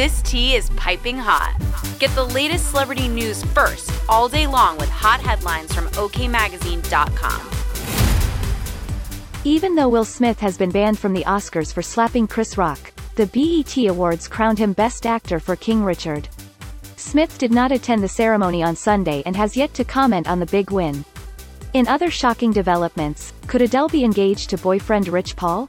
This tea is piping hot. Get the latest celebrity news first all day long with hot headlines from OKMagazine.com. Even though Will Smith has been banned from the Oscars for slapping Chris Rock, the BET Awards crowned him Best Actor for King Richard. Smith did not attend the ceremony on Sunday and has yet to comment on the big win. In other shocking developments, could Adele be engaged to boyfriend Rich Paul?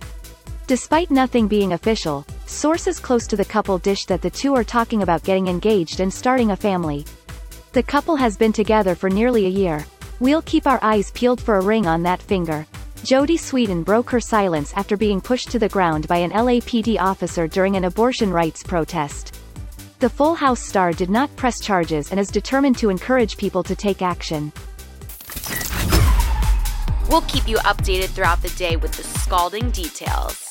Despite nothing being official, sources close to the couple dish that the two are talking about getting engaged and starting a family. The couple has been together for nearly a year. We'll keep our eyes peeled for a ring on that finger. Jodie Sweetin broke her silence after being pushed to the ground by an LAPD officer during an abortion rights protest. The Full House star did not press charges and is determined to encourage people to take action. We'll keep you updated throughout the day with the scalding details.